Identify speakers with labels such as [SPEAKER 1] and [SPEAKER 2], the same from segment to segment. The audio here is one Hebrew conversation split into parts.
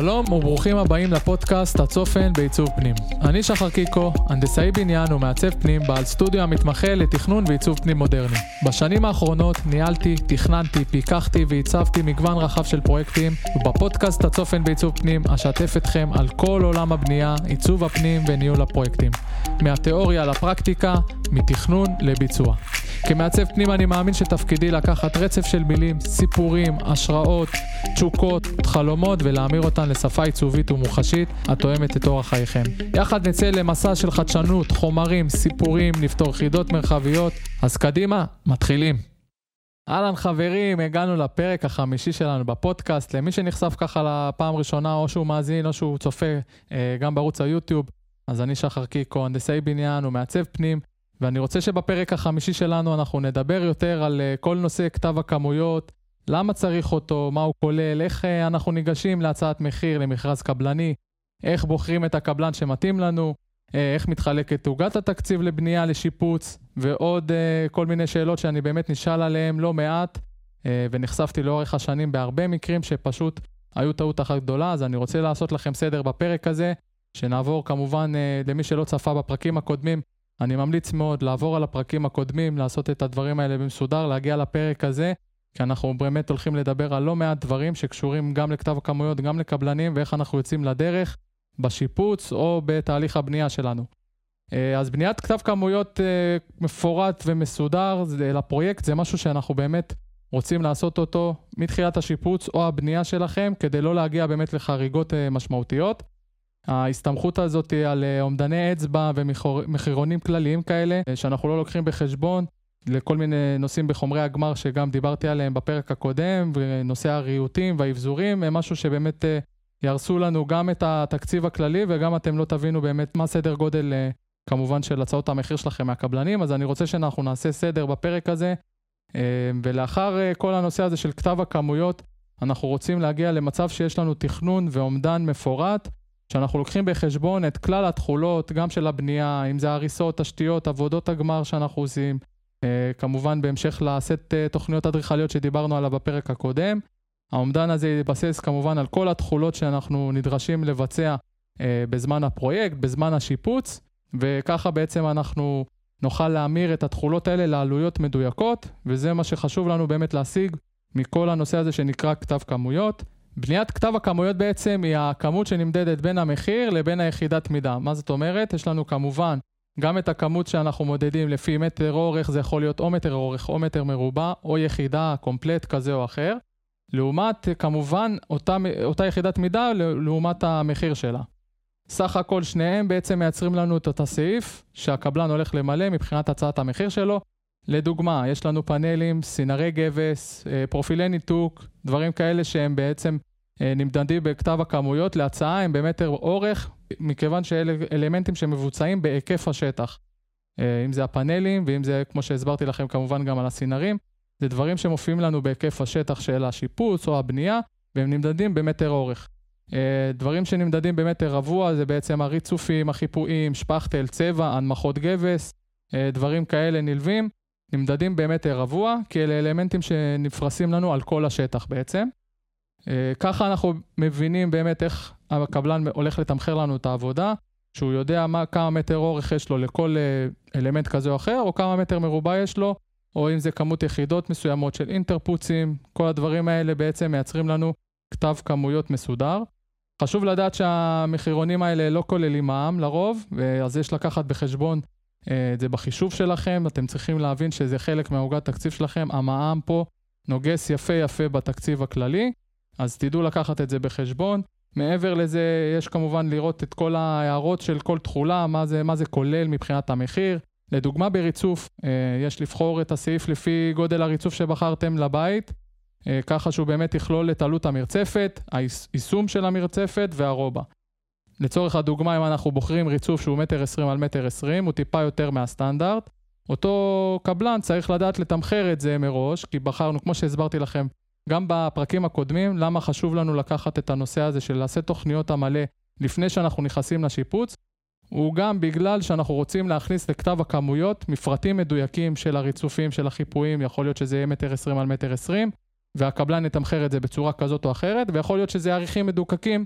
[SPEAKER 1] שלום וברוכים הבאים לפודקאסט הצופן בעיצוב פנים. אני שחר קיקו, הנדסאי בניין ומעצב פנים, בעל סטודיו המתמחה לתכנון ועיצוב פנים מודרני. בשנים האחרונות ניהלתי, תכננתי, פיקחתי ועיצבתי מגוון רחב של פרויקטים, ובפודקאסט הצופן בעיצוב פנים אשתף אתכם על כל עולם הבנייה, עיצוב הפנים וניהול הפרויקטים. מהתיאוריה לפרקטיקה, מתכנון לביצוע. כמעצב פנים אני מאמין שתפקידי לקחת רצף של מילים, סיפורים, השראות, תשוקות, חלומות ולהמיר אותן לשפה עיצובית ומוחשית התואמת את אורח חייכם. יחד נצא למסע של חדשנות, חומרים, סיפורים, נפתור חידות מרחביות, אז קדימה, מתחילים. אהלן חברים, הגענו לפרק החמישי שלנו בפודקאסט. למי שנחשף ככה לפעם ראשונה, או שהוא מאזין או שהוא צופה אה, גם בערוץ היוטיוב, אז אני שחר קיקו, הנדסאי בניין ומעצב פנים. ואני רוצה שבפרק החמישי שלנו אנחנו נדבר יותר על uh, כל נושא כתב הכמויות, למה צריך אותו, מה הוא כולל, איך uh, אנחנו ניגשים להצעת מחיר, למכרז קבלני, איך בוחרים את הקבלן שמתאים לנו, uh, איך מתחלקת עוגת התקציב לבנייה, לשיפוץ, ועוד כל מיני שאלות שאני באמת נשאל עליהן לא מעט, ונחשפתי לאורך השנים בהרבה מקרים שפשוט היו טעות אחת גדולה, אז אני רוצה לעשות לכם סדר בפרק הזה, שנעבור כמובן למי שלא צפה בפרקים הקודמים. אני ממליץ מאוד לעבור על הפרקים הקודמים, לעשות את הדברים האלה במסודר, להגיע לפרק הזה, כי אנחנו באמת הולכים לדבר על לא מעט דברים שקשורים גם לכתב הכמויות, גם לקבלנים, ואיך אנחנו יוצאים לדרך בשיפוץ או בתהליך הבנייה שלנו. אה, אז בניית כתב כמויות אה, מפורט ומסודר לפרויקט זה משהו שאנחנו באמת רוצים לעשות אותו מתחילת השיפוץ או הבנייה שלכם, כדי לא להגיע באמת לחריגות אה, משמעותיות. ההסתמכות הזאת על אה, אומדני אצבע ומחירונים כלליים כאלה, אה, שאנחנו לא לוקחים בחשבון לכל מיני נושאים בחומרי הגמר שגם דיברתי עליהם בפרק הקודם, ונושאי הריהוטים והאבזורים, הם משהו שבאמת אה, יהרסו לנו גם את התקציב הכללי וגם אתם לא תבינו באמת מה סדר גודל כמובן של הצעות המחיר שלכם מהקבלנים, אז אני רוצה שאנחנו נעשה סדר בפרק הזה, ולאחר כל הנושא הזה של כתב הכמויות, אנחנו רוצים להגיע למצב שיש לנו תכנון ואומדן מפורט, שאנחנו לוקחים בחשבון את כלל התכולות, גם של הבנייה, אם זה הריסות, תשתיות, עבודות הגמר שאנחנו עושים, uh, כמובן בהמשך לסט uh, תוכניות אדריכליות שדיברנו עליו בפרק הקודם. האומדן הזה יתבסס כמובן על כל התכולות שאנחנו נדרשים לבצע uh, בזמן הפרויקט, בזמן השיפוץ, וככה בעצם אנחנו נוכל להמיר את התכולות האלה לעלויות מדויקות, וזה מה שחשוב לנו באמת להשיג מכל הנושא הזה שנקרא כתב כמויות. בניית כתב הכמויות בעצם היא הכמות שנמדדת בין המחיר לבין היחידת מידה. מה זאת אומרת? יש לנו כמובן גם את הכמות שאנחנו מודדים לפי מטר אורך, זה יכול להיות או מטר אורך או מטר מרובע, או יחידה קומפלט כזה או אחר. לעומת כמובן אותה, אותה יחידת מידה לעומת המחיר שלה. סך הכל שניהם בעצם מייצרים לנו את אותו סעיף שהקבלן הולך למלא מבחינת הצעת המחיר שלו. לדוגמה, יש לנו פאנלים, סינרי גבס, אה, פרופילי ניתוק, דברים כאלה שהם בעצם אה, נמדדים בכתב הכמויות להצעה הם במטר אורך, מכיוון שאלה אלמנטים שמבוצעים בהיקף השטח. אה, אם זה הפאנלים ואם זה, כמו שהסברתי לכם, כמובן גם על הסינרים, זה דברים שמופיעים לנו בהיקף השטח של השיפוץ או הבנייה, והם נמדדים במטר אורך. דברים שנמדדים במטר רבוע זה בעצם הריצופים, החיפויים, שפכטל, צבע, הנמכות גבס, דברים כאלה נלווים. נמדדים במטר רבוע, כי אלה אלמנטים שנפרסים לנו על כל השטח בעצם. אה, ככה אנחנו מבינים באמת איך הקבלן הולך לתמחר לנו את העבודה, שהוא יודע מה, כמה מטר אורך יש לו לכל אה, אלמנט כזה או אחר, או כמה מטר מרובע יש לו, או אם זה כמות יחידות מסוימות של אינטרפוצים, כל הדברים האלה בעצם מייצרים לנו כתב כמויות מסודר. חשוב לדעת שהמחירונים האלה לא כוללים מע"מ לרוב, אז יש לקחת בחשבון אה, את זה בחישוב שלכם, אתם צריכים להבין שזה חלק מהעוגת תקציב שלכם, המע"מ פה נוגס יפה יפה בתקציב הכללי, אז תדעו לקחת את זה בחשבון. מעבר לזה, יש כמובן לראות את כל ההערות של כל תכולה, מה זה, מה זה כולל מבחינת המחיר. לדוגמה בריצוף, אה, יש לבחור את הסעיף לפי גודל הריצוף שבחרתם לבית, אה, ככה שהוא באמת יכלול את עלות המרצפת, היישום של המרצפת והרובה. לצורך הדוגמה, אם אנחנו בוחרים ריצוף שהוא מטר עשרים על מטר עשרים, הוא טיפה יותר מהסטנדרט. אותו קבלן צריך לדעת לתמחר את זה מראש, כי בחרנו, כמו שהסברתי לכם, גם בפרקים הקודמים, למה חשוב לנו לקחת את הנושא הזה של לעשות תוכניות המלא לפני שאנחנו נכנסים לשיפוץ, הוא גם בגלל שאנחנו רוצים להכניס לכתב הכמויות מפרטים מדויקים של הריצופים, של החיפויים, יכול להיות שזה יהיה מטר עשרים על מטר עשרים, והקבלן יתמחר את זה בצורה כזאת או אחרת, ויכול להיות שזה עריכים מדוקקים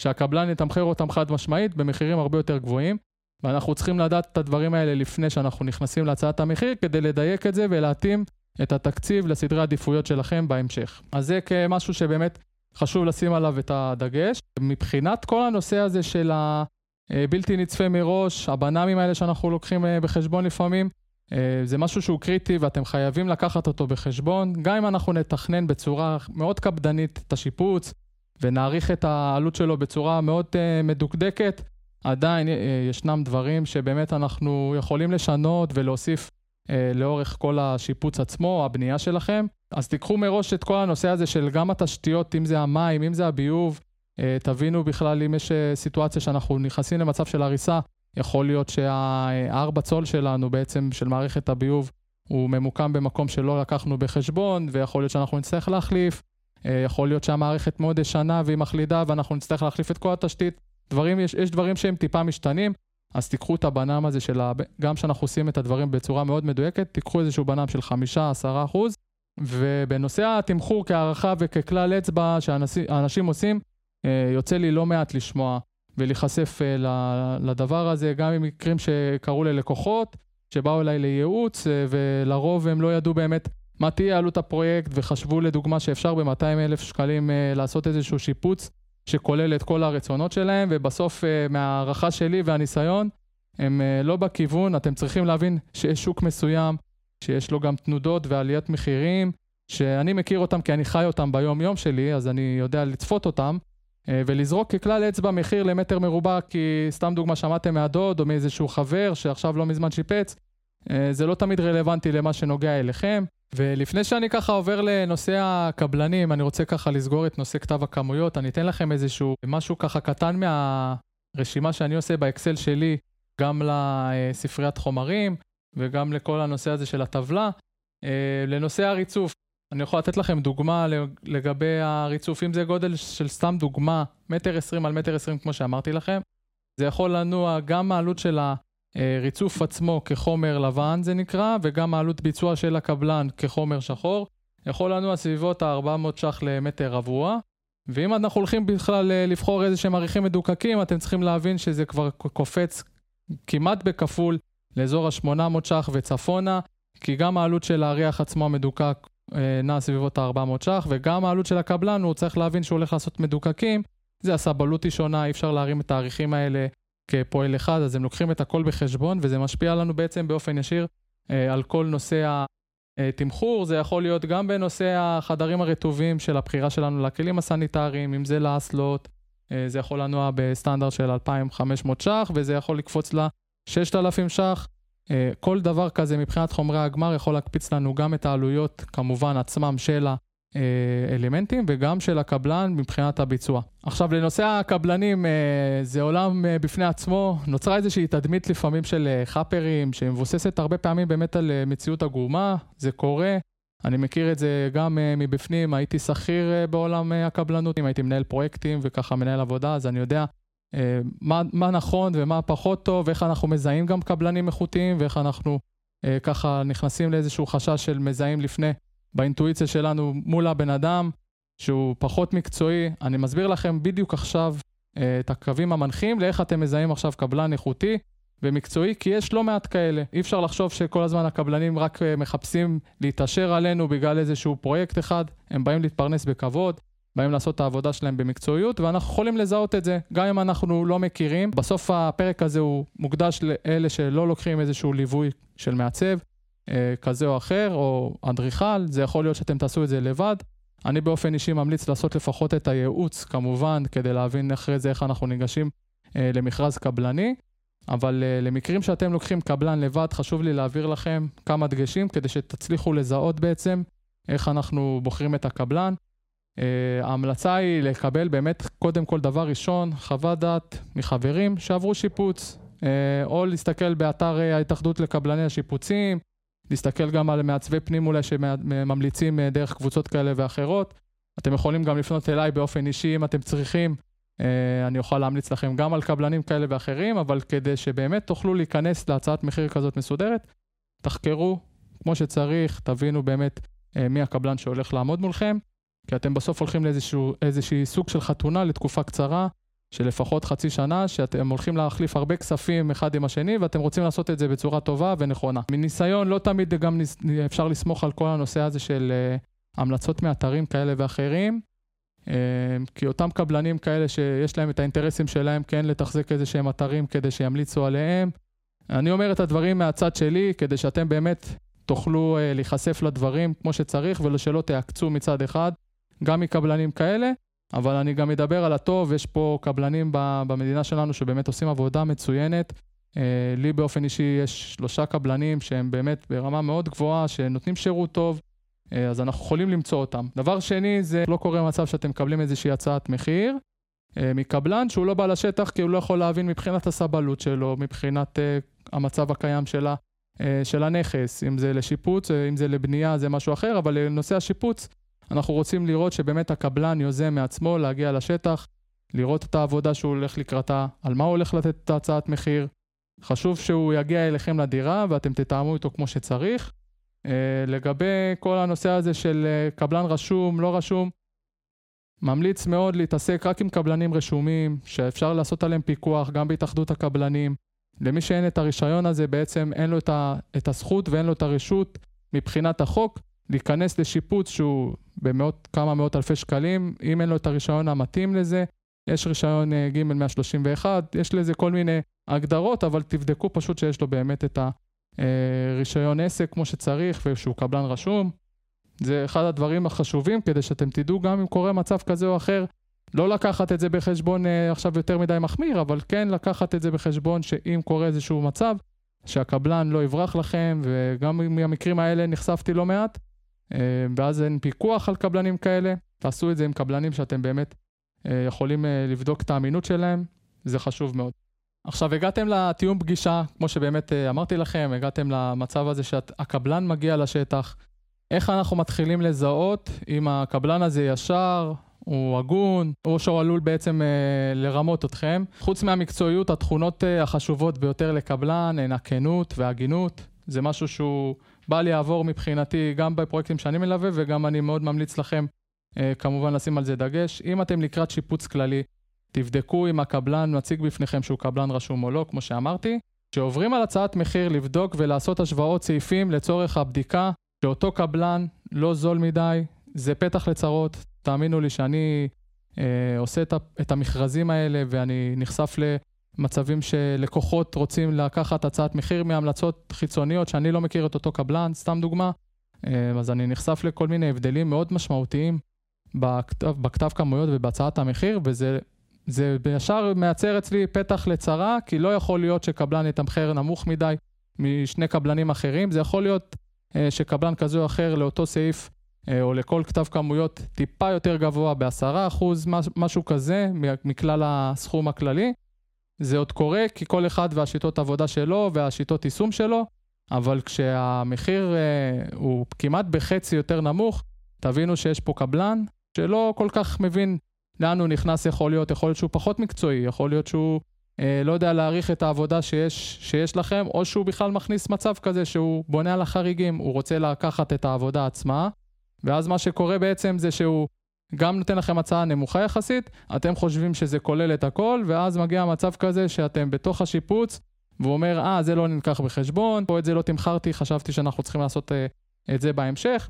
[SPEAKER 1] שהקבלן יתמחר אותם חד משמעית במחירים הרבה יותר גבוהים. ואנחנו צריכים לדעת את הדברים האלה לפני שאנחנו נכנסים להצעת המחיר, כדי לדייק את זה ולהתאים את התקציב לסדרי עדיפויות שלכם בהמשך. אז זה כמשהו שבאמת חשוב לשים עליו את הדגש. מבחינת כל הנושא הזה של הבלתי נצפה מראש, הבנאמים האלה שאנחנו לוקחים אה, בחשבון לפעמים, אה, זה משהו שהוא קריטי ואתם חייבים לקחת אותו בחשבון. גם אם אנחנו נתכנן בצורה מאוד קפדנית את השיפוץ ונעריך את העלות שלו בצורה מאוד אה, מדוקדקת, עדיין ישנם דברים שבאמת אנחנו יכולים לשנות ולהוסיף לאורך כל השיפוץ עצמו, הבנייה שלכם. אז תיקחו מראש את כל הנושא הזה של גם התשתיות, אם זה המים, אם זה הביוב, אה, תבינו בכלל אם יש אה, סיטואציה שאנחנו נכנסים למצב של הריסה, יכול להיות שהארבע צול שלנו בעצם, של מערכת הביוב, הוא ממוקם במקום שלא לקחנו בחשבון, ויכול להיות שאנחנו נצטרך להחליף. אה, יכול להיות שהמערכת מאוד ישנה והיא מחלידה ואנחנו נצטרך להחליף את כל התשתית. דברים, יש, יש דברים שהם טיפה משתנים, אז תיקחו את הבנם הזה של, ה... גם כשאנחנו עושים את הדברים בצורה מאוד מדויקת, תיקחו איזשהו בנם של 5-10 אחוז, ובנושא התמחור כהערכה וככלל אצבע שאנשים עושים, אה, יוצא לי לא מעט לשמוע ולהיחשף אה, לדבר הזה, גם עם מקרים שקרו ללקוחות, שבאו אליי לייעוץ, ולרוב הם לא ידעו באמת מה תהיה עלות הפרויקט, וחשבו לדוגמה שאפשר ב-200 אלף שקלים לעשות איזשהו שיפוץ שכולל את כל הרצונות שלהם, ובסוף מההערכה שלי והניסיון, הם לא בכיוון, אתם צריכים להבין שיש שוק מסוים שיש לו גם תנודות ועליית מחירים, שאני מכיר אותם כי אני חי אותם ביום-יום שלי, אז אני יודע לצפות אותם, ולזרוק ככלל אצבע מחיר למטר מרובע, כי סתם דוגמה שמעתם מהדוד או מאיזשהו חבר שעכשיו לא מזמן שיפץ, זה לא תמיד רלוונטי למה שנוגע אליכם. ולפני שאני ככה עובר לנושא הקבלנים, אני רוצה ככה לסגור את נושא כתב הכמויות, אני אתן לכם איזשהו משהו ככה קטן מהרשימה שאני עושה באקסל שלי, גם לספריית חומרים, וגם לכל הנושא הזה של הטבלה. אה, לנושא הריצוף, אני יכול לתת לכם דוגמה לגבי הריצוף, אם זה גודל של סתם דוגמה, מטר עשרים על מטר עשרים כמו שאמרתי לכם, זה יכול לנוע גם העלות של הריצוף עצמו כחומר לבן זה נקרא, וגם העלות ביצוע של הקבלן כחומר שחור, יכול לנוע סביבות ה-400 ש"ח למטר רבוע. ואם אנחנו הולכים בכלל אה, לבחור איזה שהם עריכים מדוקקים, אתם צריכים להבין שזה כבר קופץ כמעט בכפול לאזור ה-800 ש"ח וצפונה, כי גם העלות של האריח עצמו המדוקק אה, נע סביבות ה-400 ש"ח, וגם העלות של הקבלן, הוא צריך להבין שהוא הולך לעשות מדוקקים, זה הסבלות היא שונה, אי אפשר להרים את התאריכים האלה כפועל אחד, אז הם לוקחים את הכל בחשבון, וזה משפיע לנו בעצם באופן ישיר אה, על כל נושא התמחור, זה יכול להיות גם בנושא החדרים הרטובים של הבחירה שלנו לכלים הסניטריים, אם זה לאסלות, אה, זה יכול לנוע בסטנדרט של 2,500 ש"ח, וזה יכול לקפוץ ל... 6,000 ש"ח. אה, כל דבר כזה מבחינת חומרי הגמר יכול להקפיץ לנו גם את העלויות כמובן עצמם של האלמנטים וגם של הקבלן מבחינת הביצוע. עכשיו לנושא הקבלנים אה, זה עולם אה, בפני עצמו, נוצרה איזושהי תדמית לפעמים של חאפרים שמבוססת הרבה פעמים באמת על מציאות עגומה, זה קורה. אני מכיר את זה גם מבפנים, הייתי שכיר בעולם הקבלנות, אם הייתי מנהל פרויקטים וככה מנהל עבודה, אז אני יודע אה, מה, מה נכון ומה פחות טוב, ואיך אנחנו מזהים גם קבלנים איכותיים, ואיך אנחנו אה, ככה נכנסים לאיזשהו חשש של מזהים לפני, באינטואיציה שלנו מול הבן אדם, שהוא פחות מקצועי. אני מסביר לכם בדיוק עכשיו אה, את הקווים המנחים לאיך אתם מזהים עכשיו קבלן איכותי ומקצועי, כי יש לא מעט כאלה. אי אפשר לחשוב שכל הזמן הקבלנים רק אה, מחפשים להתעשר עלינו בגלל איזשהו פרויקט אחד, הם באים להתפרנס בכבוד. באים לעשות את העבודה שלהם במקצועיות, ואנחנו יכולים לזהות את זה, גם אם אנחנו לא מכירים. בסוף הפרק הזה הוא מוקדש לאלה שלא לוקחים איזשהו ליווי של מעצב כזה או אחר, או אדריכל, זה יכול להיות שאתם תעשו את זה לבד. אני באופן אישי ממליץ לעשות לפחות את הייעוץ, כמובן, כדי להבין אחרי זה איך אנחנו ניגשים אה, למכרז קבלני. אבל uh, למקרים שאתם לוקחים קבלן לבד, חשוב לי להעביר לכם כמה דגשים כדי שתצליחו לזהות בעצם איך אנחנו בוחרים את הקבלן. Uh, ההמלצה היא לקבל באמת, קודם כל דבר ראשון, חוות דעת מחברים שעברו שיפוץ, uh, או להסתכל באתר uh, ההתאחדות לקבלני השיפוצים, להסתכל גם על מעצבי פנים אולי שממליצים uh, דרך קבוצות כאלה ואחרות. אתם יכולים גם לפנות אליי באופן אישי אם אתם צריכים. Uh, אני אוכל להמליץ לכם גם על קבלנים כאלה ואחרים, אבל כדי שבאמת תוכלו להיכנס להצעת מחיר כזאת מסודרת, תחקרו כמו שצריך, תבינו באמת uh, מי הקבלן שהולך לעמוד מולכם. כי אתם בסוף הולכים לאיזשהו סוג של חתונה לתקופה קצרה, של לפחות חצי שנה, שאתם הולכים להחליף הרבה כספים אחד עם השני, ואתם רוצים לעשות את זה בצורה טובה ונכונה. מניסיון, לא תמיד גם אפשר לסמוך על כל הנושא הזה של uh, המלצות מאתרים כאלה ואחרים, uh, כי אותם קבלנים כאלה שיש להם את האינטרסים שלהם כן לתחזק איזה שהם אתרים כדי שימליצו עליהם. אני אומר את הדברים מהצד שלי, כדי שאתם באמת תוכלו uh, להיחשף לדברים כמו שצריך, ושלא תעקצו מצד אחד, גם מקבלנים כאלה. אבל אני גם אדבר על הטוב, יש פה קבלנים במדינה שלנו שבאמת עושים עבודה מצוינת. אה, לי באופן אישי יש שלושה קבלנים שהם באמת ברמה מאוד גבוהה, שנותנים שירות טוב, אה, אז אנחנו יכולים למצוא אותם. דבר שני, זה לא קורה מצב שאתם מקבלים איזושהי הצעת מחיר אה, מקבלן שהוא לא בא לשטח כי הוא לא יכול להבין מבחינת הסבלות שלו, מבחינת המצב הקיים שלה, של הנכס, אם זה לשיפוץ, אם זה לבנייה, זה משהו אחר, אבל לנושא השיפוץ, אנחנו רוצים לראות שבאמת הקבלן יוזם מעצמו להגיע לשטח, לראות את העבודה שהוא הולך לקראתה, על מה הוא הולך לתת את ההצעת מחיר. חשוב שהוא יגיע אליכם לדירה ואתם תתאמו איתו כמו שצריך. Uh, לגבי כל הנושא הזה של uh, קבלן רשום, לא רשום, ממליץ מאוד להתעסק רק עם קבלנים רשומים, שאפשר לעשות עליהם פיקוח גם בהתאחדות הקבלנים. למי שאין את הרישיון הזה בעצם אין לו את, ה, את הזכות ואין לו את הרשות מבחינת החוק להיכנס לשיפוץ שהוא במאות, כמה מאות אלפי שקלים, אם אין לו את הרישיון המתאים לזה, יש רישיון אה, ג' 131, יש לזה כל מיני הגדרות, אבל תבדקו פשוט שיש לו באמת את הרישיון אה, עסק כמו שצריך ושהוא קבלן רשום. זה אחד הדברים החשובים כדי שאתם תדעו גם אם קורה מצב כזה או אחר, לא לקחת את זה בחשבון אה, עכשיו יותר מדי מחמיר, אבל כן לקחת את זה בחשבון שאם קורה איזשהו מצב, שהקבלן לא יברח לכם, וגם מהמקרים האלה נחשפתי לא מעט, ואז אין פיקוח על קבלנים כאלה, תעשו את זה עם קבלנים שאתם באמת אה, יכולים אה, לבדוק את האמינות שלהם, זה חשוב מאוד. עכשיו הגעתם לתיאום פגישה, כמו שבאמת אמרתי לכם, הגעתם למצב הזה שהקבלן מגיע לשטח. איך אנחנו מתחילים לזהות אם הקבלן הזה ישר, הוא הגון, או שהוא עלול בעצם אה, לרמות אתכם. חוץ מהמקצועיות, התכונות אה, החשובות ביותר לקבלן הן הכנות וההגינות. זה משהו שהוא בל יעבור מבחינתי גם בפרויקטים שאני מלווה וגם אני מאוד ממליץ לכם אה, כמובן לשים על זה דגש. אם אתם לקראת שיפוץ כללי, תבדקו אם הקבלן מציג בפניכם שהוא קבלן רשום או לא, כמו שאמרתי. כשעוברים על הצעת מחיר, לבדוק ולעשות השוואות סעיפים לצורך הבדיקה שאותו קבלן לא זול מדי, זה פתח לצרות. תאמינו לי שאני אה, עושה את, המכרזים האלה ואני נחשף מצבים שלקוחות רוצים לקחת הצעת מחיר מהמלצות חיצוניות שאני לא מכיר את אותו קבלן, סתם דוגמה. אה, אז אני נחשף לכל מיני הבדלים מאוד משמעותיים בכתב, בכתב כמויות ובהצעת המחיר, וזה זה ישר מייצר אצלי פתח לצרה, כי לא יכול להיות שקבלן יתמחר נמוך מדי משני קבלנים אחרים. זה יכול להיות אה, שקבלן כזה או אחר לאותו סעיף אה, או לכל כתב כמויות טיפה יותר גבוה ב-10%, משהו כזה מכלל הסכום הכללי. זה עוד קורה כי כל אחד והשיטות עבודה שלו והשיטות יישום שלו, אבל כשהמחיר אה, הוא כמעט בחצי יותר נמוך, תבינו שיש פה קבלן שלא כל כך מבין לאן הוא נכנס יכול להיות, יכול להיות שהוא פחות מקצועי, יכול להיות שהוא אה, לא יודע להעריך את העבודה שיש, שיש לכם, או שהוא בכלל מכניס מצב כזה שהוא בונה על החריגים, הוא רוצה לקחת את העבודה עצמה, ואז מה שקורה בעצם זה שהוא גם נותן לכם הצעה נמוכה יחסית, אתם חושבים שזה כולל את הכל, ואז מגיע מצב כזה שאתם בתוך השיפוץ, והוא אומר, אה, זה לא נלקח בחשבון, פה את זה לא תמכרתי, חשבתי שאנחנו צריכים לעשות uh, את זה בהמשך.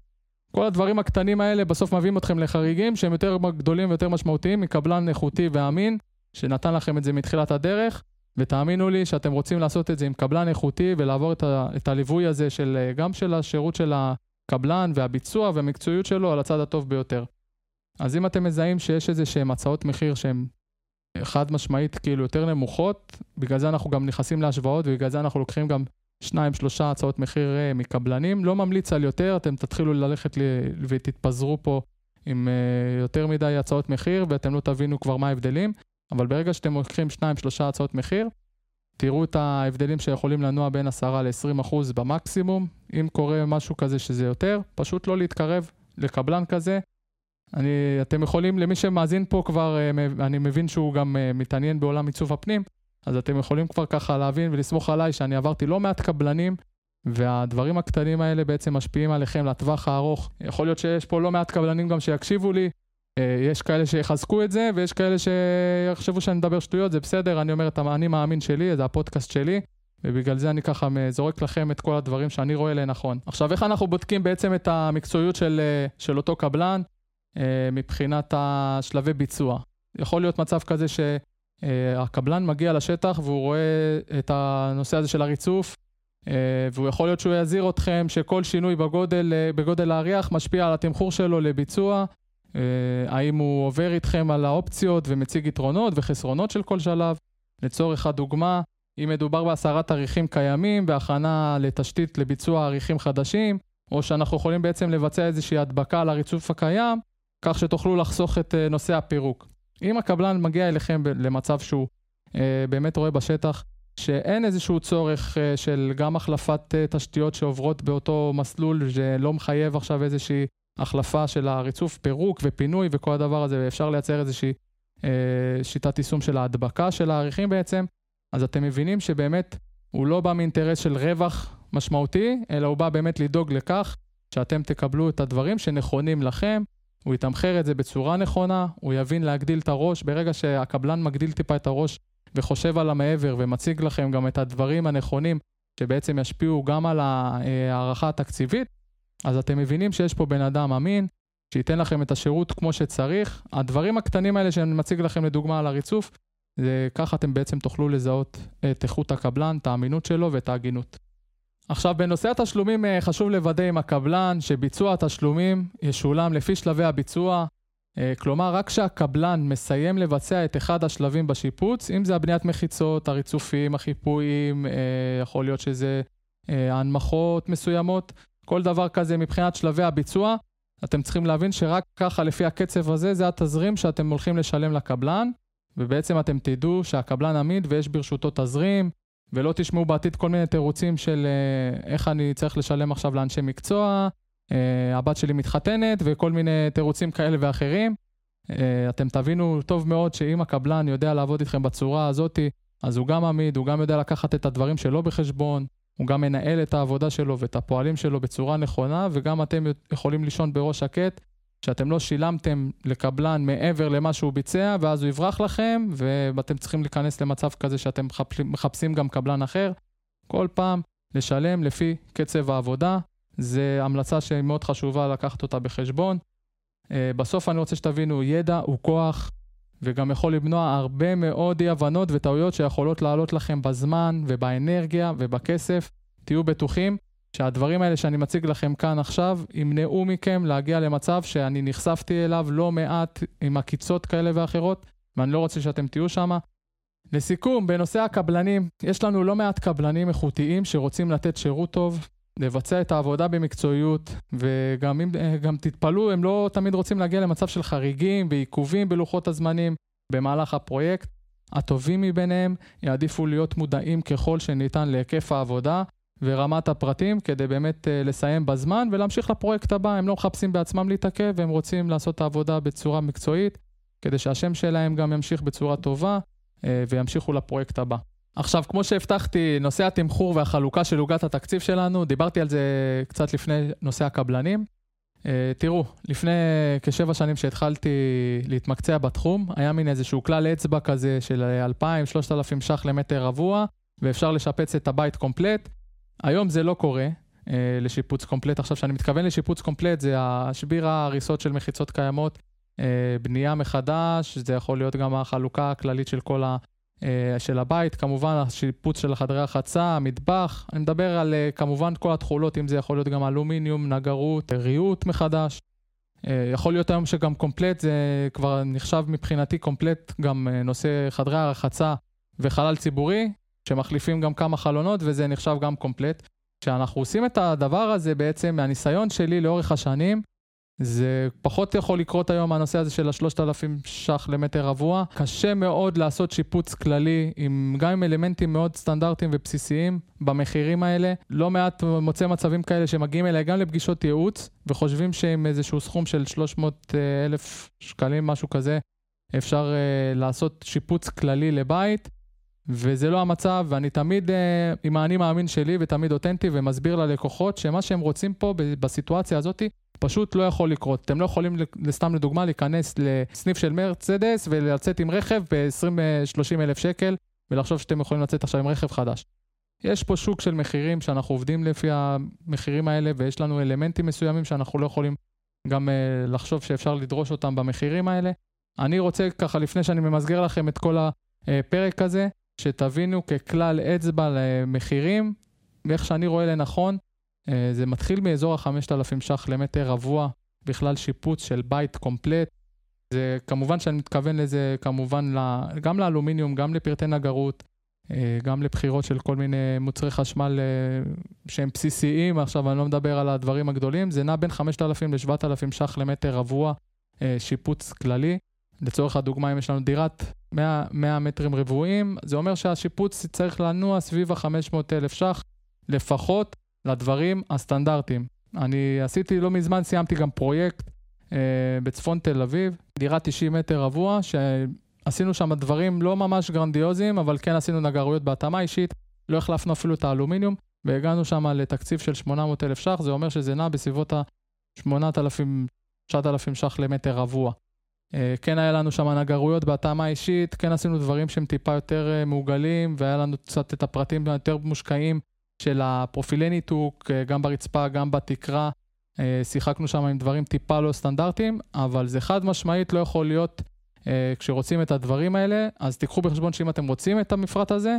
[SPEAKER 1] כל הדברים הקטנים האלה בסוף מביאים אתכם לחריגים שהם יותר גדולים ויותר משמעותיים מקבלן איכותי ואמין, שנתן לכם את זה מתחילת הדרך, ותאמינו לי שאתם רוצים לעשות את זה עם קבלן איכותי ולעבור את, ה, את הליווי הזה של, אה, גם של השירות של הקבלן והביצוע והמקצועיות שלו על הצד הטוב ביותר. אז אם אתם מזהים שיש איזה שהן הצעות מחיר שהן חד משמעית כאילו יותר נמוכות, בגלל זה אנחנו גם נכנסים להשוואות ובגלל זה אנחנו לוקחים גם שניים, שלושה הצעות מחיר אה, מקבלנים. לא ממליץ על יותר, אתם תתחילו ללכת ותתפזרו פה עם אה, יותר מדי הצעות מחיר ואתם לא תבינו כבר מה ההבדלים, אבל ברגע שאתם לוקחים שניים, שלושה הצעות מחיר, תראו את ההבדלים שיכולים לנוע בין 10 ל-20% במקסימום. אם קורה משהו כזה שזה יותר, פשוט לא להתקרב לקבלן כזה. אני, אתם יכולים, למי שמאזין פה כבר, אה, אני מבין שהוא גם אה, מתעניין בעולם עיצוב הפנים, אז אתם יכולים כבר ככה להבין ולסמוך עליי שאני עברתי לא מעט קבלנים, והדברים הקטנים האלה בעצם משפיעים עליכם לטווח הארוך. יכול להיות שיש פה לא מעט קבלנים גם שיקשיבו לי, יש כאלה שיחזקו את זה, ויש כאלה שיחשבו שאני מדבר שטויות, זה בסדר, אני אומר את האני מאמין שלי, זה הפודקאסט שלי, ובגלל זה אני ככה זורק לכם את כל הדברים שאני רואה לנכון. עכשיו, איך אנחנו בודקים בעצם את המקצועיות של, של אותו קבלן מבחינת השלבי ביצוע? יכול להיות מצב כזה שהקבלן מגיע לשטח והוא רואה את הנושא הזה של הריצוף, והוא יכול להיות שהוא יזהיר אתכם שכל שינוי בגודל, בגודל האריח משפיע על התמחור שלו לביצוע, האם הוא עובר איתכם על האופציות ומציג יתרונות וחסרונות של כל שלב. לצורך הדוגמה, אם מדובר בהסרת עריכים קיימים, בהכנה לתשתית לביצוע עריכים חדשים, או שאנחנו יכולים בעצם לבצע איזושהי הדבקה על הריצוף הקיים, כך שתוכלו לחסוך את נושא הפירוק. אם הקבלן מגיע אליכם למצב שהוא אה, באמת רואה בשטח שאין איזשהו צורך אה, של גם החלפת אה, תשתיות שעוברות באותו מסלול, שלא מחייב עכשיו איזושהי החלפה של הריצוף, פירוק ופינוי וכל הדבר הזה, ואפשר לייצר איזושהי אה, שיטת יישום של ההדבקה של העריכים בעצם, אז אתם מבינים שבאמת הוא לא בא מאינטרס של רווח משמעותי, אלא הוא בא באמת לדאוג לכך שאתם תקבלו את הדברים שנכונים לכם, הוא יתמחר את זה בצורה נכונה, הוא יבין להגדיל את הראש. ברגע שהקבלן מגדיל טיפה את הראש וחושב על המעבר ומציג לכם גם את הדברים הנכונים שבעצם ישפיעו גם על ההערכה התקציבית, אז אתם מבינים שיש פה בן אדם אמין, שייתן לכם את השירות כמו שצריך. הדברים הקטנים האלה שאני מציג לכם לדוגמה על הריצוף, זה ככה אתם בעצם תוכלו לזהות את איכות הקבלן, את האמינות שלו ואת ההגינות. עכשיו, בנושא התשלומים אה, חשוב לוודא עם הקבלן שביצוע התשלומים ישולם לפי שלבי הביצוע. אה, כלומר, רק כשהקבלן מסיים לבצע את אחד השלבים בשיפוץ, אם זה הבניית מחיצות, הריצופים, החיפויים, אה, יכול להיות שזה הנמכות מסוימות, כל דבר כזה מבחינת שלבי הביצוע, אתם צריכים להבין שרק ככה, לפי הקצב הזה, זה התזרים שאתם הולכים לשלם לקבלן, ובעצם אתם תדעו שהקבלן עמיד ויש ברשותו תזרים, ולא תשמעו בעתיד כל מיני תירוצים של אה, איך אני צריך לשלם עכשיו לאנשי מקצוע, אה, הבת שלי מתחתנת וכל מיני תירוצים כאלה ואחרים. אה, אתם תבינו טוב מאוד שאם הקבלן יודע לעבוד איתכם בצורה הזאת, אז הוא גם עמיד, הוא גם יודע לקחת את הדברים שלו בחשבון, הוא גם מנהל את העבודה שלו ואת הפועלים שלו בצורה נכונה, וגם אתם יכולים לישון בראש שקט שאתם לא שילמתם לקבלן מעבר למה שהוא ביצע, ואז הוא יברח לכם, ואתם צריכים להיכנס למצב כזה שאתם מחפשים גם קבלן אחר. כל פעם לשלם לפי קצב העבודה, זו המלצה שהיא מאוד חשובה לקחת אותה בחשבון. אה, בסוף אני רוצה שתבינו, ידע הוא כוח, וגם יכול למנוע הרבה מאוד אי הבנות וטעויות שיכולות לעלות לכם בזמן ובאנרגיה ובכסף. תהיו בטוחים שהדברים האלה שאני מציג לכם כאן עכשיו ימנעו מכם להגיע למצב שאני נחשפתי אליו לא מעט עם עקיצות כאלה ואחרות, ואני לא רוצה שאתם תהיו שם. לסיכום, בנושא הקבלנים, יש לנו לא מעט קבלנים איכותיים שרוצים לתת שירות טוב, לבצע את העבודה במקצועיות, וגם אם גם תתפלאו, הם לא תמיד רוצים להגיע למצב של חריגים ועיכובים בלוחות הזמנים במהלך הפרויקט. הטובים מביניהם יעדיפו להיות מודעים ככל שניתן להיקף העבודה ורמת הפרטים כדי באמת uh, לסיים בזמן ולהמשיך לפרויקט הבא. הם לא מחפשים בעצמם להתעכב, הם רוצים לעשות את העבודה בצורה מקצועית, כדי שהשם שלהם גם ימשיך בצורה טובה uh, וימשיכו לפרויקט הבא. עכשיו, כמו שהבטחתי, נושא התמחור והחלוקה של עוגת התקציב שלנו, דיברתי על זה קצת לפני נושא הקבלנים. Uh, תראו, לפני כשבע שנים שהתחלתי להתמקצע בתחום, היה מין איזשהו כלל אצבע כזה של 2,000-3,000 ש"ח למטר רבוע, ואפשר לשפץ את הבית קומפלט. היום זה לא קורה אה, לשיפוץ קומפלט. עכשיו, כשאני מתכוון לשיפוץ קומפלט, זה השביר ההריסות של מחיצות קיימות, אה, בנייה מחדש, זה יכול להיות גם החלוקה הכללית של כל ה... אה, של הבית, כמובן השיפוץ של חדרי החצה, המטבח, אני מדבר על אה, כמובן כל התכולות, אם זה יכול להיות גם אלומיניום, נגרות, ריהוט מחדש. אה, יכול להיות היום שגם קומפלט, זה כבר נחשב מבחינתי קומפלט גם אה, נושא חדרי הרחצה וחלל ציבורי, שמחליפים גם כמה חלונות וזה נחשב גם קומפלט. כשאנחנו עושים את הדבר הזה בעצם, מהניסיון שלי לאורך השנים, זה פחות יכול לקרות היום הנושא הזה של השלושת אלפים ש"ח למטר רבוע. קשה מאוד לעשות שיפוץ כללי, עם, גם עם אלמנטים מאוד סטנדרטיים ובסיסיים במחירים האלה. לא מעט מוצא מצבים כאלה שמגיעים אליי גם לפגישות ייעוץ, וחושבים שעם איזשהו סכום של 300 אלף שקלים, משהו כזה, אפשר uh, לעשות שיפוץ כללי לבית. וזה לא המצב, ואני תמיד uh, עם האני מאמין שלי ותמיד אותנטי ומסביר ללקוחות שמה שהם רוצים פה בסיטואציה הזאת פשוט לא יכול לקרות. אתם לא יכולים, סתם לדוגמה, להיכנס לסניף של מרצדס ולצאת עם רכב ב-20-30 אלף שקל, ולחשוב שאתם יכולים לצאת עכשיו עם רכב חדש. יש פה שוק של מחירים שאנחנו עובדים לפי המחירים האלה, ויש לנו אלמנטים מסוימים שאנחנו לא יכולים גם uh, לחשוב שאפשר לדרוש אותם במחירים האלה. אני רוצה ככה, לפני שאני ממסגר לכם את כל הפרק הזה, שתבינו ככלל אצבע למחירים, ואיך שאני רואה לנכון, uh, זה מתחיל מאזור ה-5,000 ש"ח למטר רבוע, בכלל שיפוץ של בית קומפלט. זה כמובן שאני מתכוון לזה כמובן גם לאלומיניום, גם לפרטי נגרות, אה, גם לבחירות של כל מיני מוצרי חשמל אה, שהם בסיסיים, עכשיו אני לא מדבר על הדברים הגדולים, זה נע בין 5,000 ל-7,000 ש"ח למטר רבוע אה, שיפוץ כללי. לצורך הדוגמה, אם יש לנו דירת 100, 100 מטרים רבועים, זה אומר שהשיפוץ צריך לנוע סביב ה-500,000 ש"ח לפחות לדברים הסטנדרטיים. אני עשיתי לא מזמן, סיימתי גם פרויקט אה, בצפון תל אביב, דירה 90 מטר רבוע, שעשינו שם דברים לא ממש גרנדיוזיים, אבל כן עשינו נגרויות בהתאמה אישית, לא החלפנו אפילו את האלומיניום, והגענו שם לתקציב של 800,000 ש"ח, זה אומר שזה נע בסביבות ה-8,000-9,000 ש"ח למטר רבוע. אה, כן היה לנו שם נגרויות בהתאמה אישית, כן עשינו דברים שהם טיפה יותר אה, מעוגלים, והיה לנו קצת את הפרטים היותר מושקעים של הפרופילי ניתוק, גם ברצפה, גם בתקרה. אה, שיחקנו שם עם דברים טיפה לא סטנדרטיים, אבל זה חד משמעית לא יכול להיות אה, כשרוצים את הדברים האלה, אז תיקחו בחשבון שאם אתם רוצים את המפרט הזה,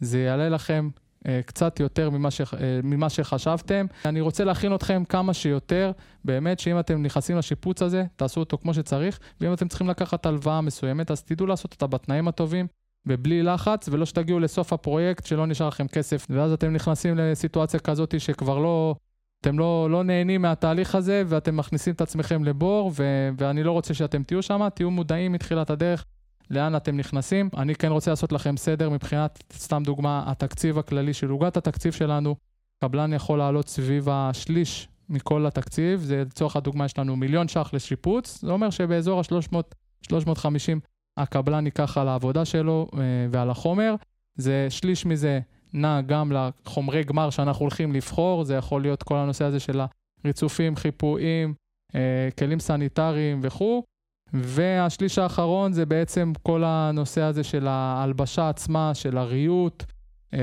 [SPEAKER 1] זה יעלה לכם אה, קצת יותר ממה, ש, ממה שחשבתם. אני רוצה להכין אתכם כמה שיותר, באמת שאם אתם נכנסים לשיפוץ הזה, תעשו אותו כמו שצריך, ואם אתם צריכים לקחת הלוואה מסוימת, אז תדעו לעשות אותה בתנאים הטובים. ובלי לחץ, ולא שתגיעו לסוף הפרויקט שלא נשאר לכם כסף, ואז אתם נכנסים לסיטואציה כזאת שכבר לא, אתם לא, לא נהנים מהתהליך הזה ואתם מכניסים את עצמכם לבור, ו- ואני לא רוצה שאתם תהיו שם, תהיו מודעים מתחילת הדרך לאן אתם נכנסים. אני כן רוצה לעשות לכם סדר מבחינת, סתם דוגמה, התקציב הכללי של עוגת התקציב שלנו. קבלן יכול לעלות סביב השליש מכל התקציב, זה לצורך הדוגמה יש לנו מיליון ש"ח לשיפוץ, זה אומר שבאזור ה-300-350 הקבלן ייקח על העבודה שלו אה, ועל החומר, זה שליש מזה נע גם לחומרי גמר שאנחנו הולכים לבחור, זה יכול להיות כל הנושא הזה של הריצופים, חיפויים, אה, כלים סניטריים וכו'. והשליש האחרון זה בעצם כל הנושא הזה של ההלבשה עצמה, של הריהוט, אה,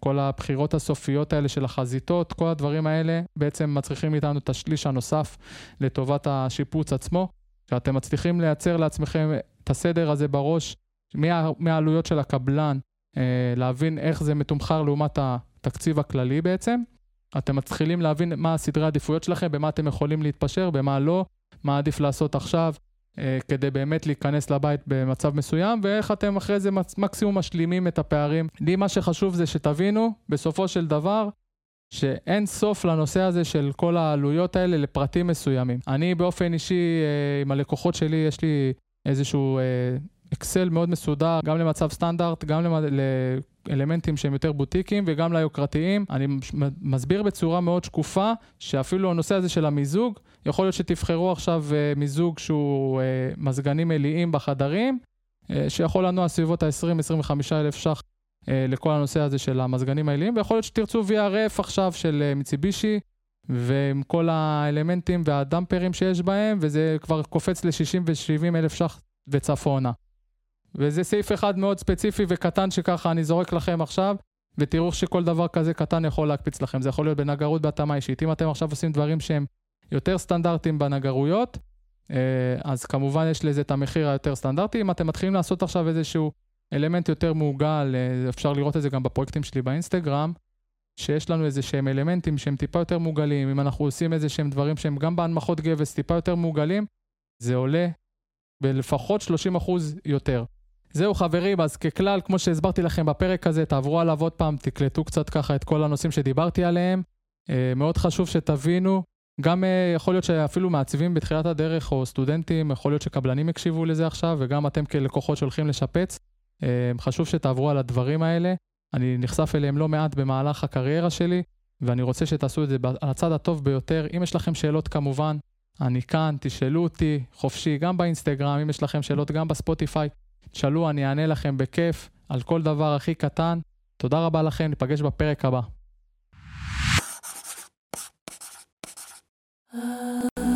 [SPEAKER 1] כל הבחירות הסופיות האלה של החזיתות, כל הדברים האלה בעצם מצריכים מאיתנו את השליש הנוסף לטובת השיפוץ עצמו. שאתם מצליחים לייצר לעצמכם את הסדר הזה בראש, מהעלויות של הקבלן אה, להבין איך זה מתומחר לעומת התקציב הכללי בעצם. אתם מתחילים להבין מה הסדרי העדיפויות שלכם, במה אתם יכולים להתפשר, במה לא, מה עדיף לעשות עכשיו, כדי באמת להיכנס לבית במצב מסוים, ואיך אתם אחרי זה מקסימום משלימים את הפערים. לי מה שחשוב זה שתבינו, בסופו של דבר, שאין סוף לנושא הזה של כל העלויות האלה לפרטים מסוימים. אני באופן אישי, אה, עם הלקוחות שלי, יש לי איזשהו אקסל מאוד מסודר, גם למצב סטנדרט, גם לאלמנטים שהם יותר בוטיקים וגם ליוקרתיים. אני מסביר בצורה מאוד שקופה, שאפילו הנושא הזה של המיזוג, יכול להיות שתבחרו עכשיו אה, מיזוג שהוא אה, מזגנים מלאים בחדרים, אה, שיכול לנוע סביבות ה-20-25 אלף ש"ח לכל הנושא הזה של המזגנים העיליים, ויכול להיות שתרצו VRF עכשיו של מיציבישי, ועם כל האלמנטים והדמפרים שיש בהם, וזה כבר קופץ ל-60 ו-70 אלף ש"ח וצפונה. וזה סעיף אחד מאוד ספציפי וקטן שככה אני זורק לכם עכשיו, ותראו שכל דבר כזה קטן יכול להקפיץ לכם. זה יכול להיות בנגרות בהתאמה אישית. אם אתם עכשיו עושים דברים שהם יותר סטנדרטיים בנגרויות, אה, אז כמובן יש לזה את המחיר היותר סטנדרטי. אם אתם מתחילים לעשות עכשיו איזשהו אלמנט יותר מעוגל, אה, אפשר לראות את זה גם בפרויקטים שלי באינסטגרם, שיש לנו איזה שהם אלמנטים שהם טיפה יותר מעוגלים, אם אנחנו עושים איזה שהם דברים שהם גם בהנמכות גבס טיפה יותר מעוגלים, זה עולה בלפחות 30% יותר. זהו חברים, אז ככלל, כמו שהסברתי לכם בפרק הזה, תעברו עליו עוד פעם, תקלטו קצת ככה את כל הנושאים שדיברתי עליהם. אה, מאוד חשוב שתבינו, גם אה, יכול להיות שאפילו מעצבים בתחילת הדרך, או סטודנטים, יכול להיות שקבלנים יקשיבו לזה עכשיו, וגם אתם כלקוחות שהולכים לשפץ. אה, חשוב שתעברו על הדברים האלה. אני נחשף אליהם לא מעט במהלך הקריירה שלי, ואני רוצה שתעשו את זה על הצד הטוב ביותר. אם יש לכם שאלות כמובן, אני כאן, תשאלו אותי חופשי, גם באינסטגרם, אם יש לכם שאלות, גם בספוטיפיי. תשאלו, אני אענה לכם בכיף על כל דבר הכי קטן. תודה רבה לכם, ניפגש בפרק הבא. Uh...